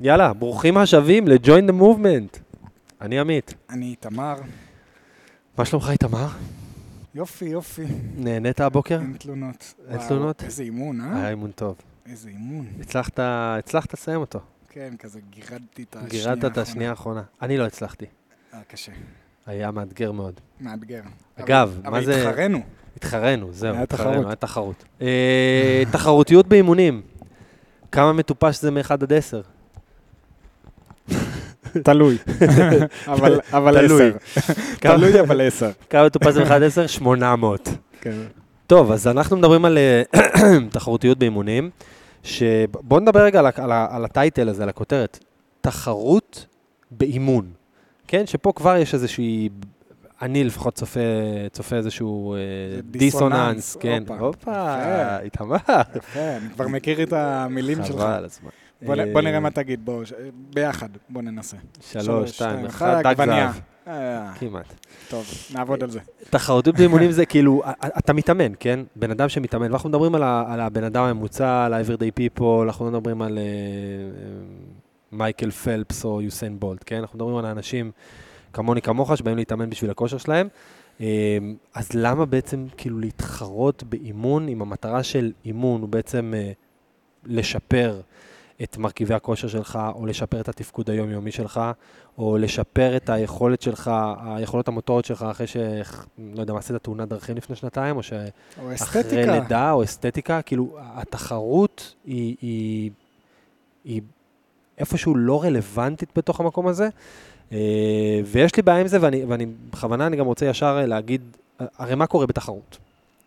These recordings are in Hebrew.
יאללה, ברוכים השבים ל-Join the Movement. אני עמית. אני איתמר. מה שלומך, איתמר? יופי, יופי. נהנית הבוקר? אין תלונות. אין וואו, תלונות? איזה אימון, אה? היה אימון טוב. איזה אימון. הצלחת, הצלחת לסיים אותו. כן, כזה גירדתי את השנייה גירדת את השנייה האחרונה. אני לא הצלחתי. אה, קשה. היה מאתגר מאוד. מאתגר. אגב, אבל- מה זה- אבל התחרנו. התחרנו, זהו, היה התחרנו, תחרות. היה תחרות. אה, תחרותיות באימונים. כמה מטופש זה מ-1 עד 10? תלוי. אבל. עשר. תלוי אבל עשר. כמה מ-1 עד 10? 800. כן. טוב, אז אנחנו מדברים על אה, תחרותיות באימונים, שבואו נדבר רגע על, על, על הטייטל הזה, על הכותרת. תחרות באימון. כן, שפה כבר יש איזושהי, אני לפחות צופה, צופה איזשהו אה, דיסוננס, כן. הופה. יפה. איתמר. יפה, אני כבר מכיר את המילים שלך. חבל על הזמן. בוא בוא נראה אה, מה תגיד, בוא, ש- ביחד, בוא ננסה. שלוש, שתיים, אחד, אחד, דג. זהב. אה, כמעט. טוב, נעבוד על זה. תחרותיות באימונים זה כאילו, אתה מתאמן, כן? בן אדם שמתאמן, ואנחנו מדברים על, ה, על הבן אדם הממוצע, על ה-everyday people, אנחנו לא מדברים על אה, מייקל פלפס או יוסיין בולט, כן? אנחנו מדברים על האנשים כמוני כמוך שבאים להתאמן בשביל הכושר שלהם. אז למה בעצם כאילו להתחרות באימון, אם המטרה של אימון הוא בעצם לשפר את מרכיבי הכושר שלך, או לשפר את התפקוד היומיומי שלך, או לשפר את היכולת שלך, היכולות המוטוריות שלך אחרי ש... לא יודע, עשית תאונת דרכים לפני שנתיים, או שאחרי או אסתטיקה. לידה, או אסתטיקה, כאילו, התחרות היא, היא, היא איפשהו לא רלוונטית בתוך המקום הזה, אה, ויש לי בעיה עם זה, ואני, ואני בכוונה, אני גם רוצה ישר אה, להגיד, הרי מה קורה בתחרות,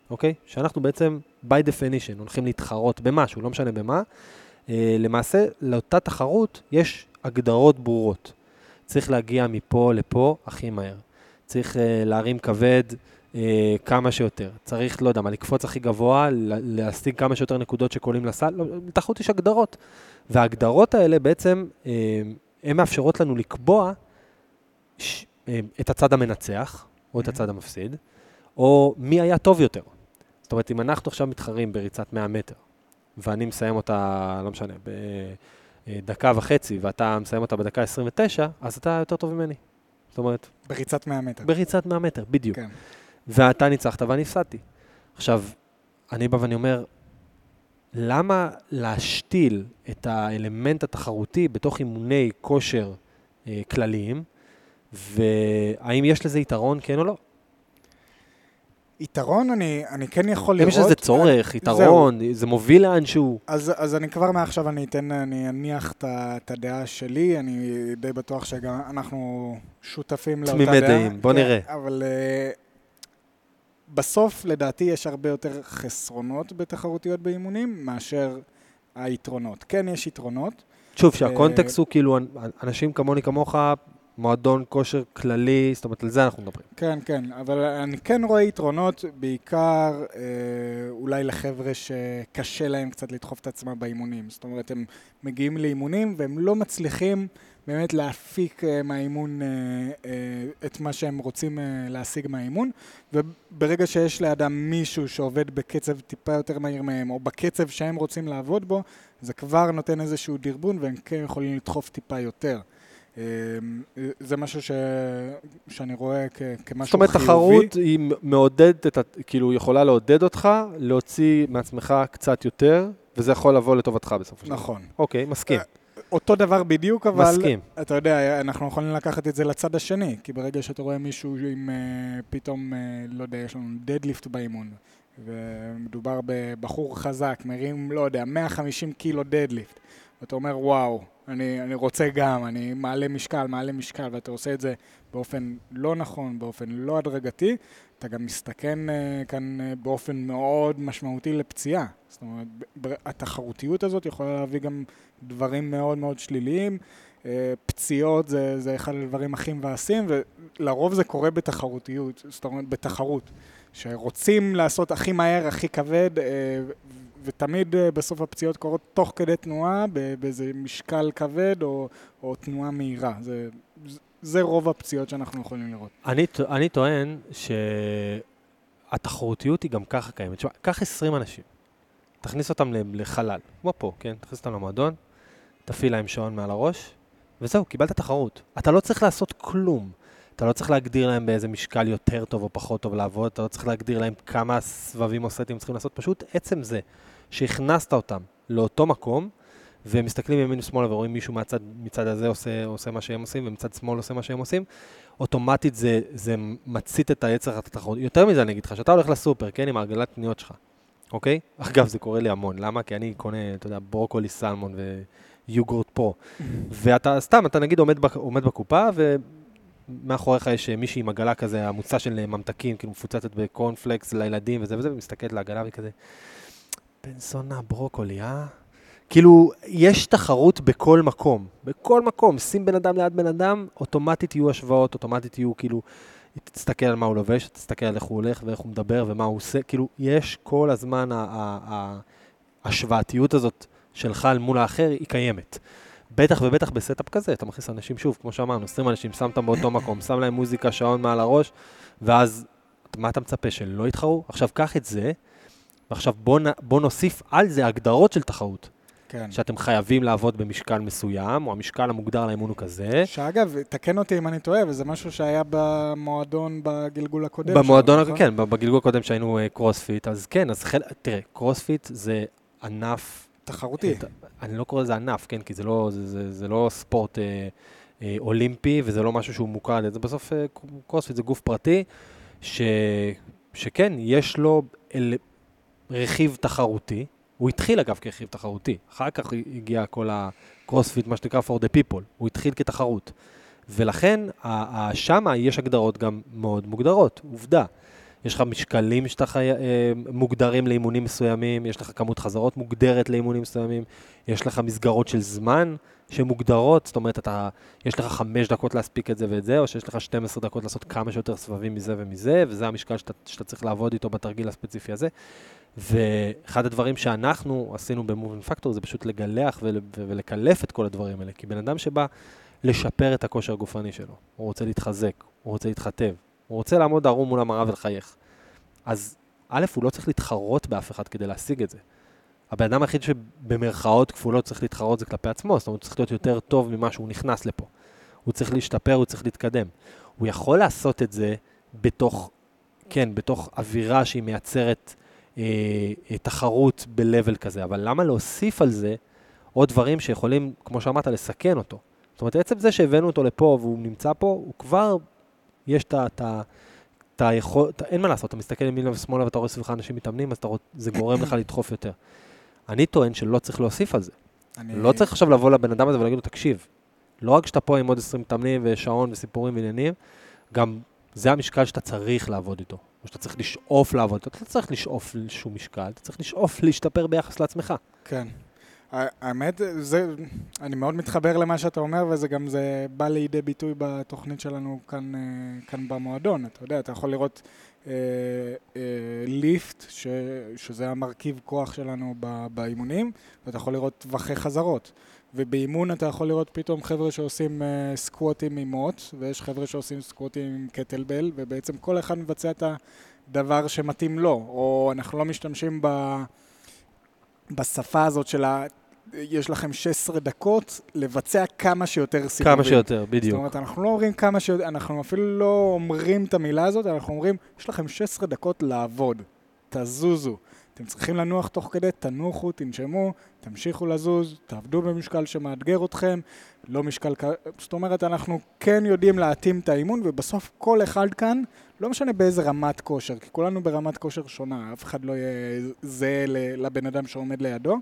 אוקיי? שאנחנו בעצם, by definition, הולכים להתחרות במשהו, לא משנה במה, למעשה, לאותה תחרות יש הגדרות ברורות. צריך להגיע מפה לפה הכי מהר. צריך uh, להרים כבד uh, כמה שיותר. צריך, לא יודע מה, לקפוץ הכי גבוה, לה- להשיג כמה שיותר נקודות שקולים לסל. לא, בתחרות יש הגדרות. וההגדרות האלה בעצם, הן מאפשרות לנו לקבוע ש, את הצד המנצח, או את. הצד המפסיד, או מי היה טוב יותר. זאת אומרת, אם אנחנו עכשיו מתחרים בריצת 100 מטר, ואני מסיים אותה, לא משנה, בדקה וחצי, ואתה מסיים אותה בדקה 29, אז אתה יותר טוב ממני. זאת אומרת, בריצת 100 מטר. בריצת 100 מטר, בדיוק. כן. ואתה ניצחת ואני הפסדתי. עכשיו, אני בא ואני אומר, למה להשתיל את האלמנט התחרותי בתוך אימוני כושר אה, כלליים, והאם יש לזה יתרון, כן או לא? יתרון אני, אני כן יכול אם לראות. יש לזה צורך, יתרון, זה מוביל לאנשהו. אז, אז אני כבר מעכשיו, אני אתן, אני אניח את הדעה שלי, אני די בטוח שגם אנחנו שותפים לאותה דעה. תמימי דעים, בוא כן, נראה. אבל uh, בסוף, לדעתי, יש הרבה יותר חסרונות בתחרותיות באימונים מאשר היתרונות. כן, יש יתרונות. שוב, אה, שהקונטקסט הוא כאילו, אנ- אנשים כמוני כמוך, מועדון כושר כללי, זאת אומרת, על זה אנחנו מדברים. כן, כן, אבל אני כן רואה יתרונות, בעיקר אה, אולי לחבר'ה שקשה להם קצת לדחוף את עצמם באימונים. זאת אומרת, הם מגיעים לאימונים והם לא מצליחים באמת להפיק אה, מהאימון אה, אה, את מה שהם רוצים אה, להשיג מהאימון, וברגע שיש לידם מישהו שעובד בקצב טיפה יותר מהיר מהם, או בקצב שהם רוצים לעבוד בו, זה כבר נותן איזשהו דרבון והם כן יכולים לדחוף טיפה יותר. אה, זה משהו ש... שאני רואה כ... כמשהו זאת אומרת, חיובי. תחרות היא מעודדת, את כאילו, יכולה לעודד אותך להוציא מעצמך קצת יותר, וזה יכול לבוא לטובתך בסופו של דבר. נכון. אוקיי, מסכים. אותו דבר בדיוק, אבל... מסכים. אתה יודע, אנחנו יכולים לקחת את זה לצד השני, כי ברגע שאתה רואה מישהו עם uh, פתאום, לא יודע, יש לנו דדליפט באימון, ומדובר בבחור חזק, מרים, לא יודע, 150 קילו דדליפט, ואתה אומר, וואו, אני, אני רוצה גם, אני מעלה משקל, מעלה משקל, ואתה עושה את זה באופן לא נכון, באופן לא הדרגתי, אתה גם מסתכן uh, כאן uh, באופן מאוד משמעותי לפציעה. זאת אומרת, התחרותיות הזאת יכולה להביא גם דברים מאוד מאוד שליליים. אה, פציעות זה, זה אחד הדברים הכי מבאסים, ולרוב זה קורה בתחרותיות, זאת אומרת, בתחרות. שרוצים לעשות הכי מהר, הכי כבד, ו- ותמיד אה, בסוף הפציעות קורות תוך כדי תנועה, באיזה משקל כבד או, או תנועה מהירה. זה, זה רוב הפציעות שאנחנו יכולים לראות. אני, אני טוען שהתחרותיות היא גם ככה קיימת. תשמע, קח 20 אנשים, תכניס אותם לחלל, כמו פה, כן? תכניס אותם למועדון, תפעיל להם שעון מעל הראש, וזהו, קיבלת תחרות. אתה לא צריך לעשות כלום. אתה לא צריך להגדיר להם באיזה משקל יותר טוב או פחות טוב לעבוד, אתה לא צריך להגדיר להם כמה סבבים או סטים צריכים לעשות, פשוט עצם זה שהכנסת אותם לאותו מקום, והם מסתכלים ימין ושמאלה ורואים מישהו מהצד, מצד הזה עושה, עושה מה שהם עושים, ומצד שמאל עושה מה שהם עושים, אוטומטית זה, זה מצית את היצר התחרות. יותר מזה אני אגיד לך, כשאתה הולך לסופר, כן, עם העגלת קניות שלך, אוקיי? אגב, זה קורה לי המון. למה? כי אני קונה, אתה יודע, ברוקולי סלמון ויוגורט פה. ואתה, סתם, אתה נגיד עומד, עומד בקופה, ומאחוריך יש מישהי עם עגלה כזה, המוצא של ממתקים, כאילו מפוצצת בקורנפלקס לילדים וזה וזה, ומסתכלת לעגלה וכזה, בן זונה, ברוקולי, אה? כאילו, יש תחרות בכל מקום. בכל מקום. שים בן אדם ליד בן אדם, אוטומטית יהיו השוואות, אוטומטית יהיו כאילו... תסתכל על מה הוא לובש, תסתכל על איך הוא הולך ואיך הוא מדבר ומה הוא עושה. כאילו, יש כל הזמן ההשוואתיות הזאת שלך אל מול האחר, היא קיימת. בטח ובטח ב setup כזה, אתה מכניס אנשים, שוב, כמו שאמרנו, 20 אנשים, שם אותם באותו מקום, שם להם מוזיקה, שעון מעל הראש, ואז מה אתה מצפה, שלא יתחרו? עכשיו, קח את זה, ועכשיו בוא, בוא נוסיף על זה הגדרות של תחרות. כן. שאתם חייבים לעבוד במשקל מסוים, או המשקל המוגדר לאימון הוא כזה. שאגב, תקן אותי אם אני טועה, וזה משהו שהיה במועדון בגלגול הקודם. במועדון, שלנו, נכון? כן, בגלגול הקודם שהיינו קרוספיט, אז כן, אז חל... תראה, קרוספיט זה ענף... תחרותי. את, אני לא קורא לזה ענף, כן, כי זה לא, זה, זה, זה לא ספורט uh, uh, אולימפי, וזה לא משהו שהוא מוכר, זה בסוף uh, קרוספיט זה גוף פרטי, ש, שכן, יש לו אל, רכיב תחרותי, הוא התחיל אגב כרכיב תחרותי, אחר כך הגיע כל הקרוספיט, מה שנקרא for the people, הוא התחיל כתחרות. ולכן, שמה יש הגדרות גם מאוד מוגדרות, עובדה. יש לך משקלים שאתה חי... אה, מוגדרים לאימונים מסוימים, יש לך כמות חזרות מוגדרת לאימונים מסוימים, יש לך מסגרות של זמן שמוגדרות, זאת אומרת, אתה, יש לך חמש דקות להספיק את זה ואת זה, או שיש לך 12 דקות לעשות כמה שיותר סבבים מזה ומזה, וזה המשקל שאתה, שאתה צריך לעבוד איתו בתרגיל הספציפי הזה. ואחד הדברים שאנחנו עשינו במובן פקטור זה פשוט לגלח ול, ולקלף את כל הדברים האלה. כי בן אדם שבא לשפר את הכושר הגופני שלו, הוא רוצה להתחזק, הוא רוצה להתחתב, הוא רוצה לעמוד ערום מול המראה ולחייך. אז א', הוא לא צריך להתחרות באף אחד כדי להשיג את זה. הבן אדם היחיד שבמרכאות כפולות צריך להתחרות זה כלפי עצמו, זאת אומרת, הוא צריך להיות יותר טוב ממה שהוא נכנס לפה. הוא צריך להשתפר, הוא צריך להתקדם. הוא יכול לעשות את זה בתוך, כן, בתוך אווירה שהיא מייצרת אה, אה, תחרות ב-level כזה, אבל למה להוסיף על זה עוד דברים שיכולים, כמו שאמרת, לסכן אותו? זאת אומרת, עצם זה שהבאנו אותו לפה והוא נמצא פה, הוא כבר, יש את היכול, אין מה לעשות, אתה מסתכל ימינה ושמאלה ואתה רואה סביבך אנשים מתאמנים, אז רוצ, זה גורם לך לדחוף יותר. אני טוען שלא צריך להוסיף על זה. אני... לא צריך עכשיו לבוא לבן אדם הזה ולהגיד לו, תקשיב, לא רק שאתה פה עם עוד 20 מתאמנים ושעון וסיפורים ועניינים, גם זה המשקל שאתה צריך לעבוד איתו. או שאתה צריך לשאוף לעבוד, אתה לא צריך לשאוף לשום משקל, אתה צריך לשאוף להשתפר ביחס לעצמך. כן. האמת, זה, אני מאוד מתחבר למה שאתה אומר, וזה גם זה בא לידי ביטוי בתוכנית שלנו כאן, אה, כאן במועדון. אתה יודע, אתה יכול לראות אה, אה, ליפט, ש, שזה המרכיב כוח שלנו באימונים, ואתה יכול לראות טווחי חזרות. ובאימון אתה יכול לראות פתאום חבר'ה שעושים uh, סקווטים עם מוט, ויש חבר'ה שעושים סקווטים עם קטלבל, ובעצם כל אחד מבצע את הדבר שמתאים לו, או אנחנו לא משתמשים ב... בשפה הזאת של. יש לכם 16 דקות לבצע כמה שיותר סיבובים. כמה שיותר, בדיוק. זאת אומרת, אנחנו לא אומרים כמה שיותר, אנחנו אפילו לא אומרים את המילה הזאת, אנחנו אומרים, יש לכם 16 דקות לעבוד, תזוזו. אתם צריכים לנוח תוך כדי, תנוחו, תנשמו, תמשיכו לזוז, תעבדו במשקל שמאתגר אתכם, לא משקל... זאת אומרת, אנחנו כן יודעים להתאים את האימון, ובסוף כל אחד כאן, לא משנה באיזה רמת כושר, כי כולנו ברמת כושר שונה, אף אחד לא יהיה זהה לבן אדם שעומד לידו,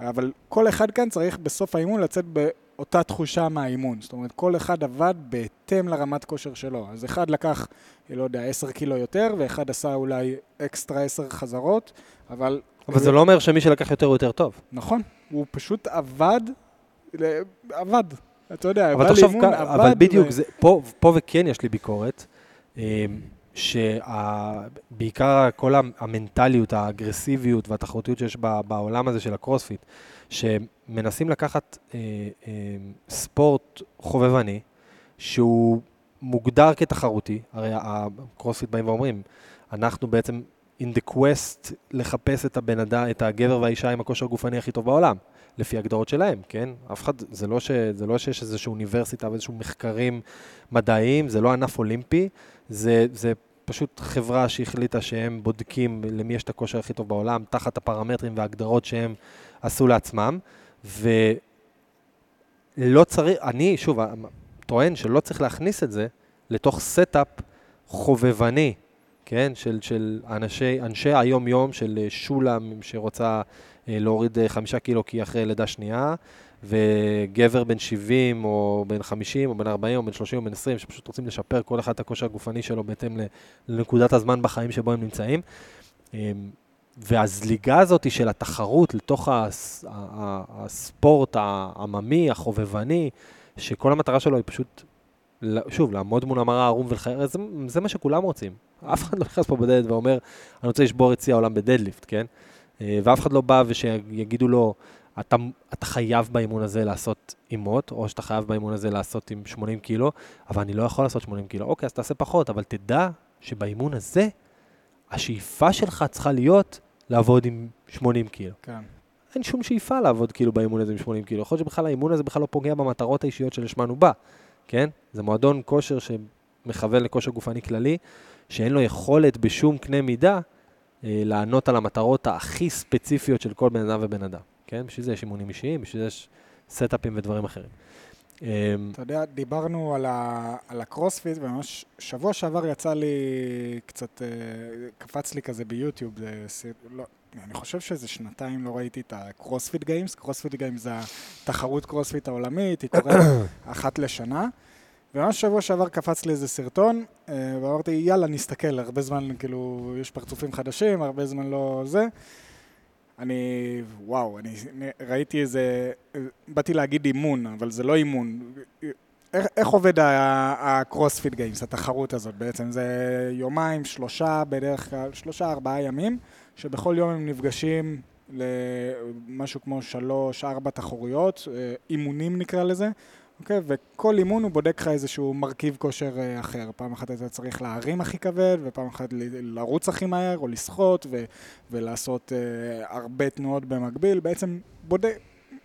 אבל כל אחד כאן צריך בסוף האימון לצאת באותה תחושה מהאימון. זאת אומרת, כל אחד עבד בהתאם לרמת כושר שלו. אז אחד לקח, לא יודע, 10 קילו יותר, ואחד עשה אולי אקסטרה 10 חזרות, אבל... אבל זה לא אומר שמי שלקח יותר הוא יותר טוב. נכון, הוא פשט עבד, עבד. אתה יודע, עבד לאימון, עבד... אבל בדיוק, ו... זה, פה, פה וכן יש לי ביקורת. שבעיקר כל המנטליות, האגרסיביות והתחרותיות שיש בעולם הזה של הקרוספיט, שמנסים לקחת אה, אה, ספורט חובבני, שהוא מוגדר כתחרותי, הרי הקרוספיט באים ואומרים, אנחנו בעצם in the quest לחפש את הבן אדם, את הגבר והאישה עם הכושר הגופני הכי טוב בעולם. לפי הגדרות שלהם, כן? אף אחד, זה לא, ש, זה לא שיש איזושהי אוניברסיטה ואיזשהו מחקרים מדעיים, זה לא ענף אולימפי, זה, זה פשוט חברה שהחליטה שהם בודקים למי יש את הכושר הכי טוב בעולם, תחת הפרמטרים וההגדרות שהם עשו לעצמם, ולא צריך, אני, שוב, טוען שלא צריך להכניס את זה לתוך setup חובבני, כן? של, של אנשי, אנשי היום-יום, של שולם שרוצה אה, להוריד אה, חמישה קילו כי אחרי לידה שנייה, וגבר בן 70 או בן 50 או בן 40 או בן 30 או בן 20, שפשוט רוצים לשפר כל אחד את הכושר הגופני שלו בהתאם לנקודת הזמן בחיים שבו הם נמצאים. אמ, והזליגה הזאת של התחרות לתוך הספורט העממי, החובבני, שכל המטרה שלו היא פשוט, שוב, לעמוד מול המראה ערום ולחייר, זה, זה מה שכולם רוצים. אף אחד לא נכנס פה בדלת ואומר, אני רוצה לשבור את שיא העולם בדדליפט, כן? אה, ואף אחד לא בא ושיגידו לו, אתה, אתה חייב באימון הזה לעשות אימות, או שאתה חייב באימון הזה לעשות עם 80 קילו, אבל אני לא יכול לעשות 80 קילו. אוקיי, אז תעשה פחות, אבל תדע שבאימון הזה, השאיפה שלך צריכה להיות לעבוד עם 80 קילו. כן. אין שום שאיפה לעבוד כאילו באימון הזה עם 80 קילו. יכול להיות שבכלל האימון הזה בכלל לא פוגע במטרות האישיות שלשמן הוא בא, כן? זה מועדון כושר שמכוון לכושר גופני כללי, שאין לו יכולת בשום קנה מידה אה, לענות על המטרות הכי ספציפיות של כל בן אדם ובן אדם, כן? בשביל זה יש אימונים אישיים, בשביל זה יש סטאפים ודברים אחרים. אמ, אתה יודע, דיברנו על, ה, על הקרוספיט, וממש שבוע שעבר יצא לי קצת, אה, קפץ לי כזה ביוטיוב, זה, לא, אני חושב שזה שנתיים לא ראיתי את הקרוספיט Games, קרוספיט Games זה התחרות קרוספיט העולמית, היא קורית אחת לשנה. וממש שבוע שעבר קפץ לי איזה סרטון, אה, ואמרתי, יאללה, נסתכל, הרבה זמן, כאילו, יש פרצופים חדשים, הרבה זמן לא זה. אני, וואו, אני ראיתי איזה, באתי להגיד אימון, אבל זה לא אימון. איך, איך עובד הקרוספיט גיימס, התחרות הזאת בעצם? זה יומיים, שלושה, בדרך כלל, שלושה, ארבעה ימים, שבכל יום הם נפגשים למשהו כמו שלוש, ארבע תחרויות, אה, אימונים נקרא לזה. אוקיי? וכל אימון הוא בודק לך איזשהו מרכיב כושר אה, אחר. פעם אחת אתה צריך להרים הכי כבד, ופעם אחת לרוץ הכי מהר, או לשחות, ו- ולעשות uh, הרבה תנועות במקביל. בעצם בודק,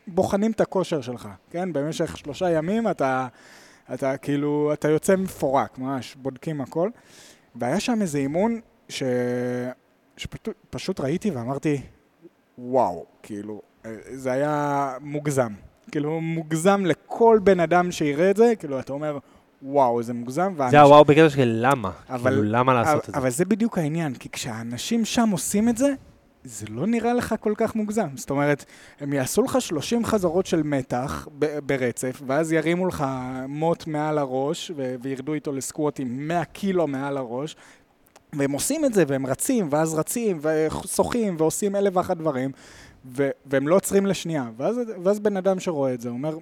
בוחנים את הכושר שלך, כן? במשך שלושה ימים אתה, אתה כאילו, אתה יוצא מפורק, ממש, בודקים הכל. והיה שם איזה אימון ש... שפשוט ראיתי ואמרתי, וואו, כאילו, אה, זה היה מוגזם. כאילו, מוגזם לכל בן אדם שיראה את זה, כאילו, אתה אומר, וואו, זה מוגזם. ואנש... זה הוואו בקטע של למה. אבל, כאילו, למה לעשות אבל, את זה? אבל זה בדיוק העניין, כי כשהאנשים שם עושים את זה, זה לא נראה לך כל כך מוגזם. זאת אומרת, הם יעשו לך 30 חזרות של מתח ב- ברצף, ואז ירימו לך מוט מעל הראש, ו- וירדו איתו לסקווטים 100 קילו מעל הראש, והם עושים את זה, והם רצים, ואז רצים, ושוחים, ועושים אלף ואחת דברים, ו- והם לא עוצרים לשנייה. ואז, ואז בן אדם שרואה את זה אומר,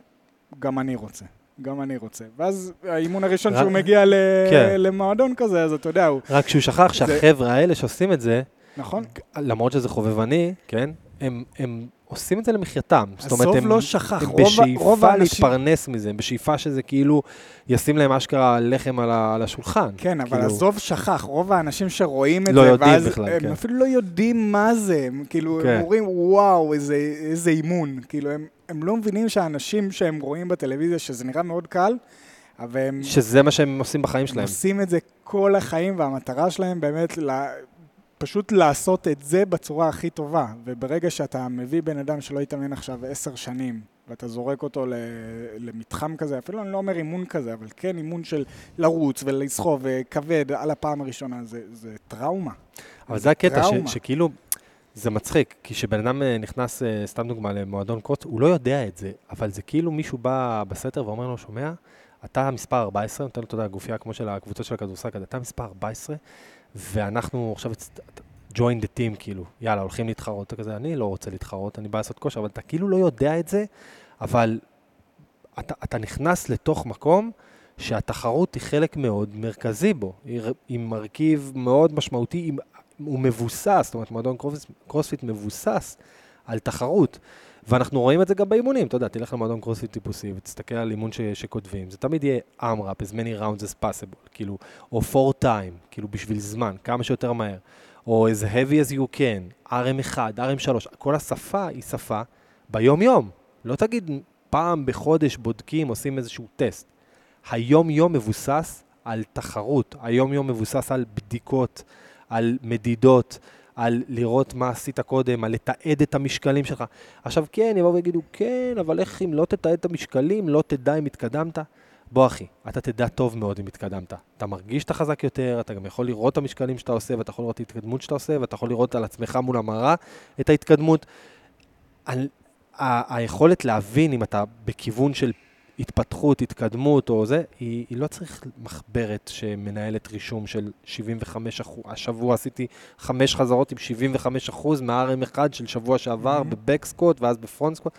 גם אני רוצה. גם אני רוצה. ואז האימון הראשון רק... שהוא מגיע ל... כן. למועדון כזה, אז אתה יודע, הוא... רק שהוא שכח שהחבר'ה זה... האלה שעושים את זה, נכון. למרות שזה חובבני, כן? הם, הם עושים את זה למחייתם. זאת אומרת, הם, לא שכח. הם רוב, בשאיפה רוב להתפרנס מזה, הם בשאיפה שזה כאילו ישים להם אשכרה לחם על, ה, על השולחן. כן, אבל כאילו... עזוב שכח, רוב האנשים שרואים את לא זה, ואז בכלל, הם כן. אפילו לא יודעים מה זה, הם כאילו, כן. הם אומרים, וואו, איזה, איזה אימון. כאילו, הם, הם לא מבינים שהאנשים שהם רואים בטלוויזיה, שזה נראה מאוד קל, אבל הם... שזה מה שהם עושים בחיים שלהם. הם עושים את זה כל החיים, והמטרה שלהם באמת לה, פשוט לעשות את זה בצורה הכי טובה. וברגע שאתה מביא בן אדם שלא התאמן עכשיו עשר שנים, ואתה זורק אותו למתחם כזה, אפילו אני לא אומר אימון כזה, אבל כן אימון של לרוץ ולסחוב וכבד על הפעם הראשונה, זה, זה טראומה. אבל זה הקטע, ש, שכאילו, זה מצחיק, כי כשבן אדם אה, נכנס, אה, סתם דוגמה, למועדון קרוץ, הוא לא יודע את זה, אבל זה כאילו מישהו בא בסתר ואומר לו, שומע, אתה מספר 14, נותן לו, אתה יודע, גופייה כמו של הקבוצות של הכדורסל, אתה מספר 14, ואנחנו עכשיו join the team, כאילו, יאללה, הולכים להתחרות, אתה כזה, אני לא רוצה להתחרות, אני בא לעשות כושר, אבל אתה כאילו לא יודע את זה, אבל אתה, אתה נכנס לתוך מקום שהתחרות היא חלק מאוד מרכזי בו, היא, היא מרכיב מאוד משמעותי, היא, הוא מבוסס, זאת אומרת, מועדון קרוספיט מבוסס על תחרות. ואנחנו רואים את זה גם באימונים, אתה יודע, תלך למועדון קרוספיט טיפוסי ותסתכל על אימון ש, שכותבים, זה תמיד יהיה AMRAP, as many rounds as possible, כאילו, או for time, כאילו בשביל זמן, כמה שיותר מהר, או as heavy as you can, RM1, RM3, כל השפה היא שפה ביום-יום, לא תגיד פעם בחודש בודקים, עושים איזשהו טסט. היום-יום מבוסס על תחרות, היום-יום מבוסס על בדיקות, על מדידות, על לראות מה עשית קודם, על לתעד את המשקלים שלך. עכשיו כן, יבואו ויגידו, כן, אבל איך אם לא תתעד את המשקלים, לא תדע אם התקדמת? בוא אחי, אתה תדע טוב מאוד אם התקדמת. אתה מרגיש שאתה חזק יותר, אתה גם יכול לראות את המשקלים שאתה עושה, ואתה יכול לראות את ההתקדמות שאתה עושה, ואתה יכול לראות על עצמך מול המראה את ההתקדמות. על, ה- היכולת להבין אם אתה בכיוון של התפתחות, התקדמות או זה, היא, היא לא צריך מחברת שמנהלת רישום של 75 אחוז. השבוע עשיתי חמש חזרות עם 75 אחוז מה-RM1 של שבוע שעבר Mhm. בבקסקוט ואז בפרונטסקוט.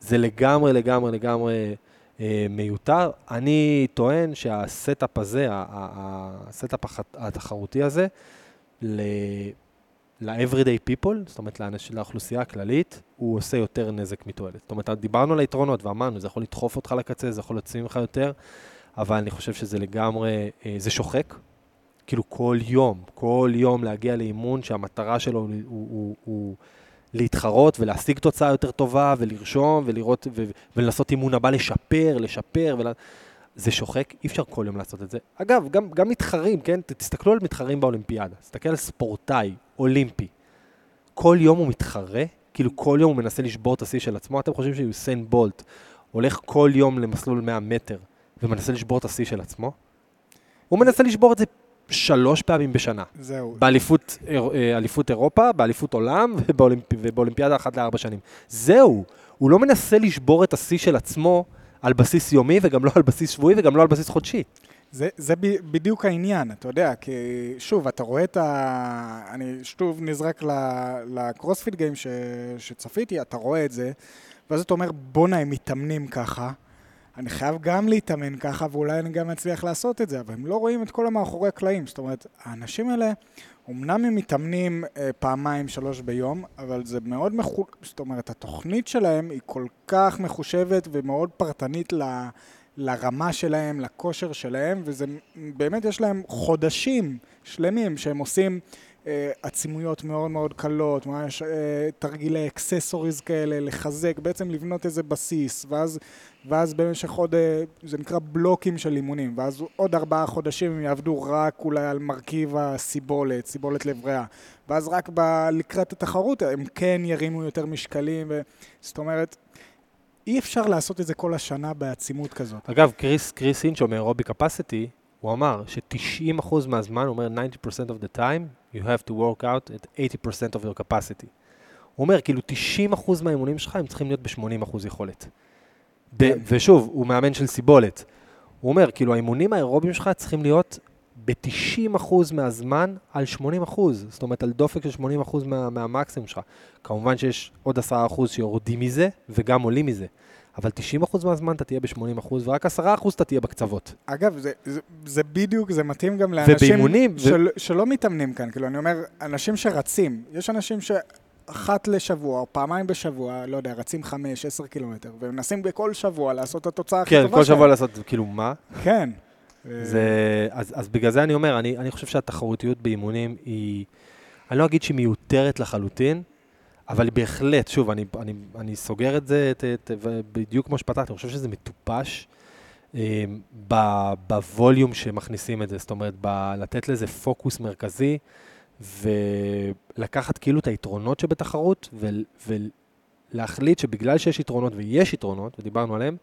זה לגמרי, לגמרי, לגמרי אה, מיותר. אני טוען שה setup הזה, ה setup התחרותי הזה, ל- ל-everyday people, זאת אומרת לאנש, לאוכלוסייה הכללית, הוא עושה יותר נזק מתועלת. זאת אומרת, דיברנו על היתרונות ואמרנו, זה יכול לדחוף אותך לקצה, זה יכול להוציא ממך יותר, אבל אני חושב שזה לגמרי, אה, זה שוחק. כאילו כל יום, כל יום להגיע לאימון שהמטרה שלו הוא, הוא, הוא, הוא להתחרות ולהשיג תוצאה יותר טובה ולרשום ולראות ו, ולנסות אימון הבא לשפר, לשפר. ולה... זה שוחק, אי אפשר כל יום לעשות את זה. אגב, גם, גם מתחרים, כן? תסתכלו על מתחרים באולימפיאדה. תסתכל על ספורטאי אולימפי. כל יום הוא מתחרה, כאילו כל יום הוא מנסה לשבור את השיא של עצמו. אתם חושבים שיוסיין בולט הולך כל יום למסלול 100 מטר ומנסה לשבור את השיא של עצמו? הוא מנסה לשבור את זה שלוש פעמים בשנה. זהו. באליפות אה, אליפות אירופה, באליפות עולם ובאולימפ... ובאולימפיאדה אחת לארבע שנים. זהו, הוא לא מנסה לשבור את השיא של עצמו על בסיס יומי וגם לא על בסיס שבועי וגם לא על בסיס חודשי. זה, זה ב, בדיוק העניין, אתה יודע, כי שוב, אתה רואה את ה... אני שוב נזרק לקרוספיט גיים ש, שצפיתי, אתה רואה את זה, ואז אתה אומר, בואנה, הם מתאמנים ככה, אני חייב גם להתאמן ככה, ואולי אני גם אצליח לעשות את זה, אבל הם לא רואים את כל המאחורי הקלעים. זאת אומרת, האנשים האלה, אמנם הם מתאמנים אה, פעמיים, שלוש ביום, אבל זה מאוד מחו... זאת אומרת, התוכנית שלהם היא כל כך מחושבת ומאוד פרטנית ל... לרמה שלהם, לכושר שלהם, וזה באמת יש להם חודשים שלמים שהם עושים אה, עצימויות מאוד מאוד קלות, ממש אה, תרגילי אקססוריז כאלה, לחזק, בעצם לבנות איזה בסיס, ואז, ואז במשך עוד, אה, זה נקרא בלוקים של אימונים, ואז עוד ארבעה חודשים הם יעבדו רק אולי על מרכיב הסיבולת, סיבולת לב ריאה, ואז רק ב, לקראת התחרות הם כן ירימו יותר משקלים, ו, זאת אומרת, אי אפשר לעשות את זה כל השנה בעצימות כזאת. אגב, קריס, קריס אינצ'ו מאירובי קפסיטי, הוא אמר ש-90% מהזמן, הוא אומר 90% of the time, you have to work out at 80% of your capacity. הוא אומר, כאילו 90% מהאימונים שלך הם צריכים להיות ב-80% יכולת. ב- כן. ושוב, הוא מאמן של סיבולת. הוא אומר, כאילו האימונים האירוביים שלך צריכים להיות ב-90% מהזמן על 80%, זאת אומרת על דופק של 80% מה, מהמקסימום שלך. כמובן שיש עוד 10% שיורדים מזה וגם עולים מזה, אבל 90% מהזמן אתה תהיה ב-80% ורק 10% אתה תהיה בקצוות. אגב, זה, זה, זה בדיוק, זה מתאים גם לאנשים ובאימונים, ו- של, שלא מתאמנים כאן. כאילו, אני אומר, אנשים שרצים, יש אנשים שאחת לשבוע או פעמיים בשבוע, לא יודע, רצים חמש, עשר קילומטר, ומנסים בכל שבוע לעשות את התוצאה הכי כן, טובה כל שלהם. שבוע לעשות, כאילו, מה? כן. זה, אז, אז בגלל זה אני אומר, אני, אני חושב שהתחרותיות באימונים היא, אני לא אגיד שהיא מיותרת לחלוטין, אבל בהחלט, שוב, אני, אני, אני סוגר את זה את, את, בדיוק כמו שפתחתי, אני חושב שזה מטופש אה, ב- בווליום שמכניסים את זה, זאת אומרת, ב- לתת לזה פוקוס מרכזי, ולקחת כאילו את היתרונות שבתחרות, ו- ולהחליט שבגלל שיש יתרונות, ויש יתרונות, ודיברנו עליהם,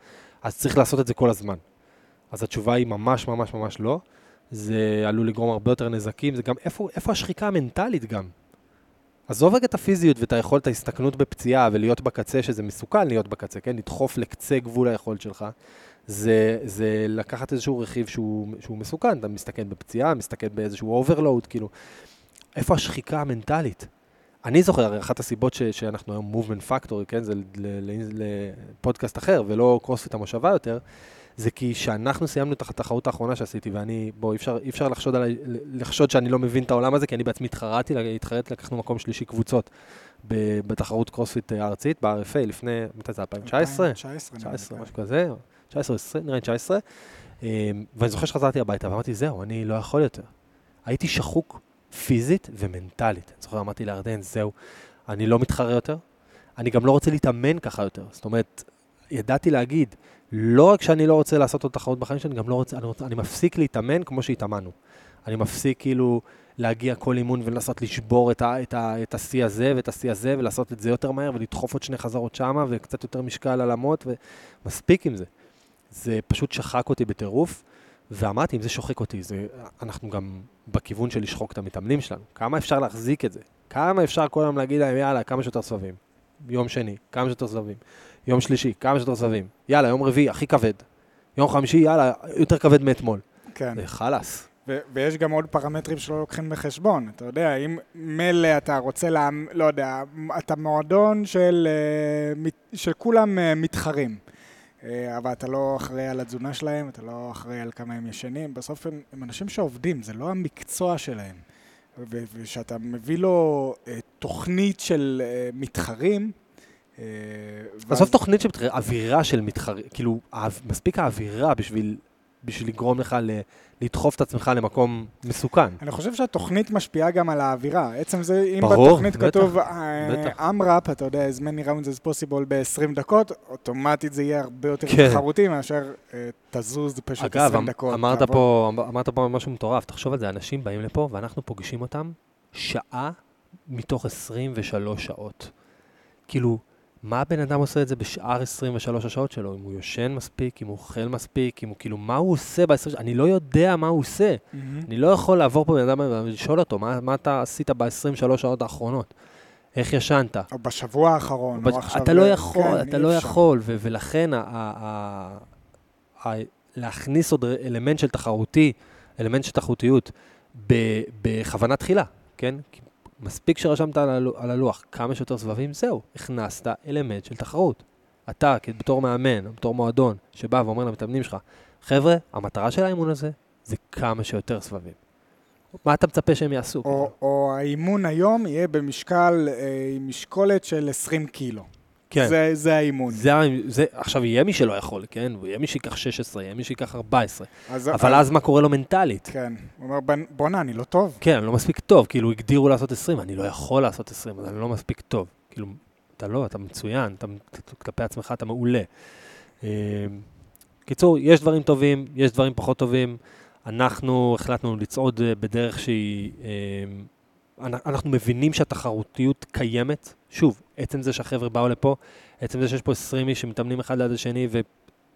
אז צריך לעשות את זה כל הזמן. אז התשובה היא ממש ממש ממש לא. זה עלול לגרום הרבה יותר נזקים, זה גם איפה, איפה השחיקה המנטלית גם. עזוב רגע את הפיזיות ואת היכולת ההסתכנות בפציעה ולהיות בקצה, שזה מסוכן להיות בקצה, כן? לדחוף לקצה גבול היכולת שלך. זה, זה לקחת איזשהו רכיב שהוא, שהוא מסוכן, אתה מסתכן בפציעה, מסתכן באיזשהו overload, כאילו, איפה השחיקה המנטלית? אני זוכר, הרי אחת הסיבות ש, שאנחנו היום Movement Factory, כן, זה לפודקאסט אחר ולא קרוספיט המושבה יותר, זה כי שאנחנו סיימנו את התחרות האחרונה שעשיתי, ואני, בוא, אי אפשר, אי אפשר לחשוד, עליי, לחשוד שאני לא מבין את העולם הזה, כי אני בעצמי התחרתי, התחרתי, לקחנו מקום שלישי קבוצות בתחרות קרוספיט אה, הארצית, ב-RFA, לפני, מתי זה, 2019? 2019, נראה לי, 19, כן. משהו כזה, 19, 20, נראה לי 19. אמ, ואני זוכר שחזרתי הביתה ואמרתי, זהו, אני לא יכול יותר. הייתי שחוק פיזית ומנטלית. אני זוכר, אמרתי לירדן, זהו, אני לא מתחרה יותר, אני גם לא רוצה להתאמן ככה יותר. זאת אומרת, ידעתי להגיד, לא רק שאני לא רוצה לעשות עוד תחרות בחיים שלי, אני גם לא רוצה, אני, רוצה, אני מפסיק להתאמן כמו שהתאמנו. אני מפסיק כאילו להגיע כל אימון ולנסות לשבור את, ה, את, ה, את השיא הזה ואת השיא הזה, ולעשות את זה יותר מהר, ולדחוף עוד שני חזרות שמה, וקצת יותר משקל על אמות, ומספיק עם זה. זה פשוט שחק אותי בטירוף, ואמרתי, אם זה שוחק אותי, זה, אנחנו גם בכיוון של לשחוק את המתאמנים שלנו. כמה אפשר להחזיק את זה? כמה אפשר כל היום להגיד להם, יאללה, כמה שיותר סבבים. יום שני, כמה שיותר סבבים. יום שלישי, כמה שיותר סבבים. יאללה, יום רביעי, הכי כבד. יום חמישי, יאללה, יותר כבד מאתמול. כן. זה חלאס. ו- ויש גם עוד פרמטרים שלא לוקחים בחשבון. אתה יודע, אם מילא אתה רוצה, לה, לא יודע, אתה מועדון של, אה, של כולם אה, מתחרים. אה, אבל אתה לא אחראי על התזונה שלהם, אתה לא אחראי על כמה הם ישנים. בסוף הם, הם אנשים שעובדים, זה לא המקצוע שלהם. וכשאתה מביא לו אה, תוכנית של אה, מתחרים, ואז- בסוף תוכנית של מתחרים, אווירה של מתחרים, כאילו, מספיק האווירה בשביל, בשביל לגרום לך ל, לדחוף את עצמך למקום מסוכן. אני חושב שהתוכנית משפיעה גם על האווירה. עצם זה, אם ברור, בתוכנית בטח, כתוב בטח. אמראפ, אתה יודע, as many rounds as possible ב-20 דקות, אוטומטית זה יהיה הרבה יותר כן. תחרותי מאשר אה, תזוז פשוט אגב, 20 אמ- דקות. אמרת תעבוד. פה, אמ- אמרת פה משהו מטורף, תחשוב על זה, אנשים באים לפה ואנחנו פוגשים אותם שעה מתוך 23 שעות. כאילו, מה הבן אדם עושה את זה בשאר 23 השעות שלו? אם הוא יושן מספיק, אם הוא אוכל מספיק, אם הוא כאילו, מה הוא עושה ב-20 שעות? אני לא יודע מה הוא עושה. מהמם. אני לא יכול לעבור פה בן אדם ולשאול אותו, מה, מה אתה עשית ב-23 שעות האחרונות? איך ישנת? או בשבוע האחרון, אבל או עכשיו... אתה לא יכול, כן, אתה לא אפשר. יכול, ו- ולכן ה- ה- ה- להכניס עוד אלמנט של תחרותי, אלמנט של תחרותיות, בכוונה תחילה, כן? כי מספיק שרשמת על על הלוח כמה שיותר סבבים, זהו, הכנסת אלמנט של תחרות. אתה, בתור מאמן, בתור מועדון, שבא ואומר למתאמנים שלך, חבר'ה, המטרה של האימון הזה זה כמה שיותר סבבים. מה אתה מצפה שהם יעשו? או, או האימון היום יהיה במשקל, אה, משקולת של 20 קילו. כן. זה, זה האימון. זה, זה, עכשיו, יהיה מי שלא יכול, כן? ויהיה מי שיקח 16, יהיה מי שיקח 14. אז, אבל אז מה קורה לו מנטלית? כן. הוא אומר, "בנ- בואנה, אני לא טוב. כן, אני לא מספיק טוב, כאילו הגדירו לעשות 20, אני לא יכול לעשות 20, אז אני לא מספיק טוב. כאילו, אתה לא, אתה מצוין, אתה, כלפי עצמך אתה מעולה. אה, קיצור, יש דברים טובים, יש דברים פחות טובים. אנחנו החלטנו לצעוד אה, בדרך שהיא... אנ- אנחנו מבינים שהתחרותיות קיימת. שוב, עצם זה שהחבר'ה באו לפה, עצם זה שיש פה 20 איש שמתאמנים אחד ליד השני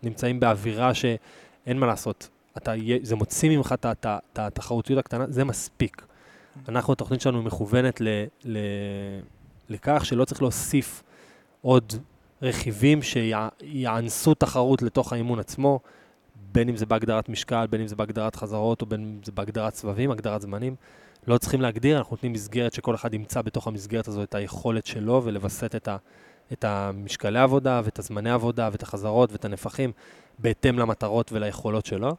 ונמצאים באווירה שאין מה לעשות. אתה, זה מוציא ממך את התחרותיות הקטנה, זה מספיק. אנחנו, התוכנית שלנו מכוונת ל, ל, לכך שלא צריך להוסיף עוד רכיבים שיאנסו תחרות לתוך האימון עצמו, בין אם זה בהגדרת משקל, בין אם זה בהגדרת חזרות, או בין אם זה בהגדרת סבבים, הגדרת זמנים. לא צריכים להגדיר, אנחנו נותנים מסגרת שכל אחד ימצא בתוך המסגרת הזו את היכולת שלו ולווסת את, ה, את המשקלי עבודה ואת הזמני עבודה ואת החזרות ואת הנפחים בהתאם למטרות וליכולות שלו,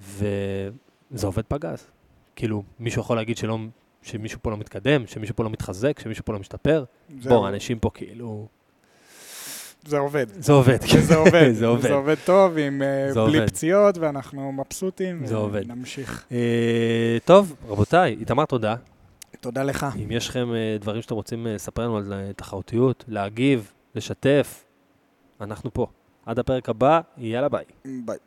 וזה עובד פגז. כאילו, מישהו יכול להגיד שלא, שמישהו פה לא מתקדם, שמישהו פה לא מתחזק, שמישהו פה לא משתפר? בוא, אנשים פה כאילו... זה עובד. זה עובד. וזה עובד. זה עובד. זה עובד טוב, עם, אה, זה בלי עובד. פציעות, ואנחנו מבסוטים. זה עובד. נמשיך. אה, טוב, רבותיי, איתמר, תודה. תודה לך. אם יש לכם אה, דברים שאתם רוצים אה, לספר לנו על אה, תחרותיות, להגיב, לשתף, אנחנו פה. עד הפרק הבא, יאללה ביי. ביי.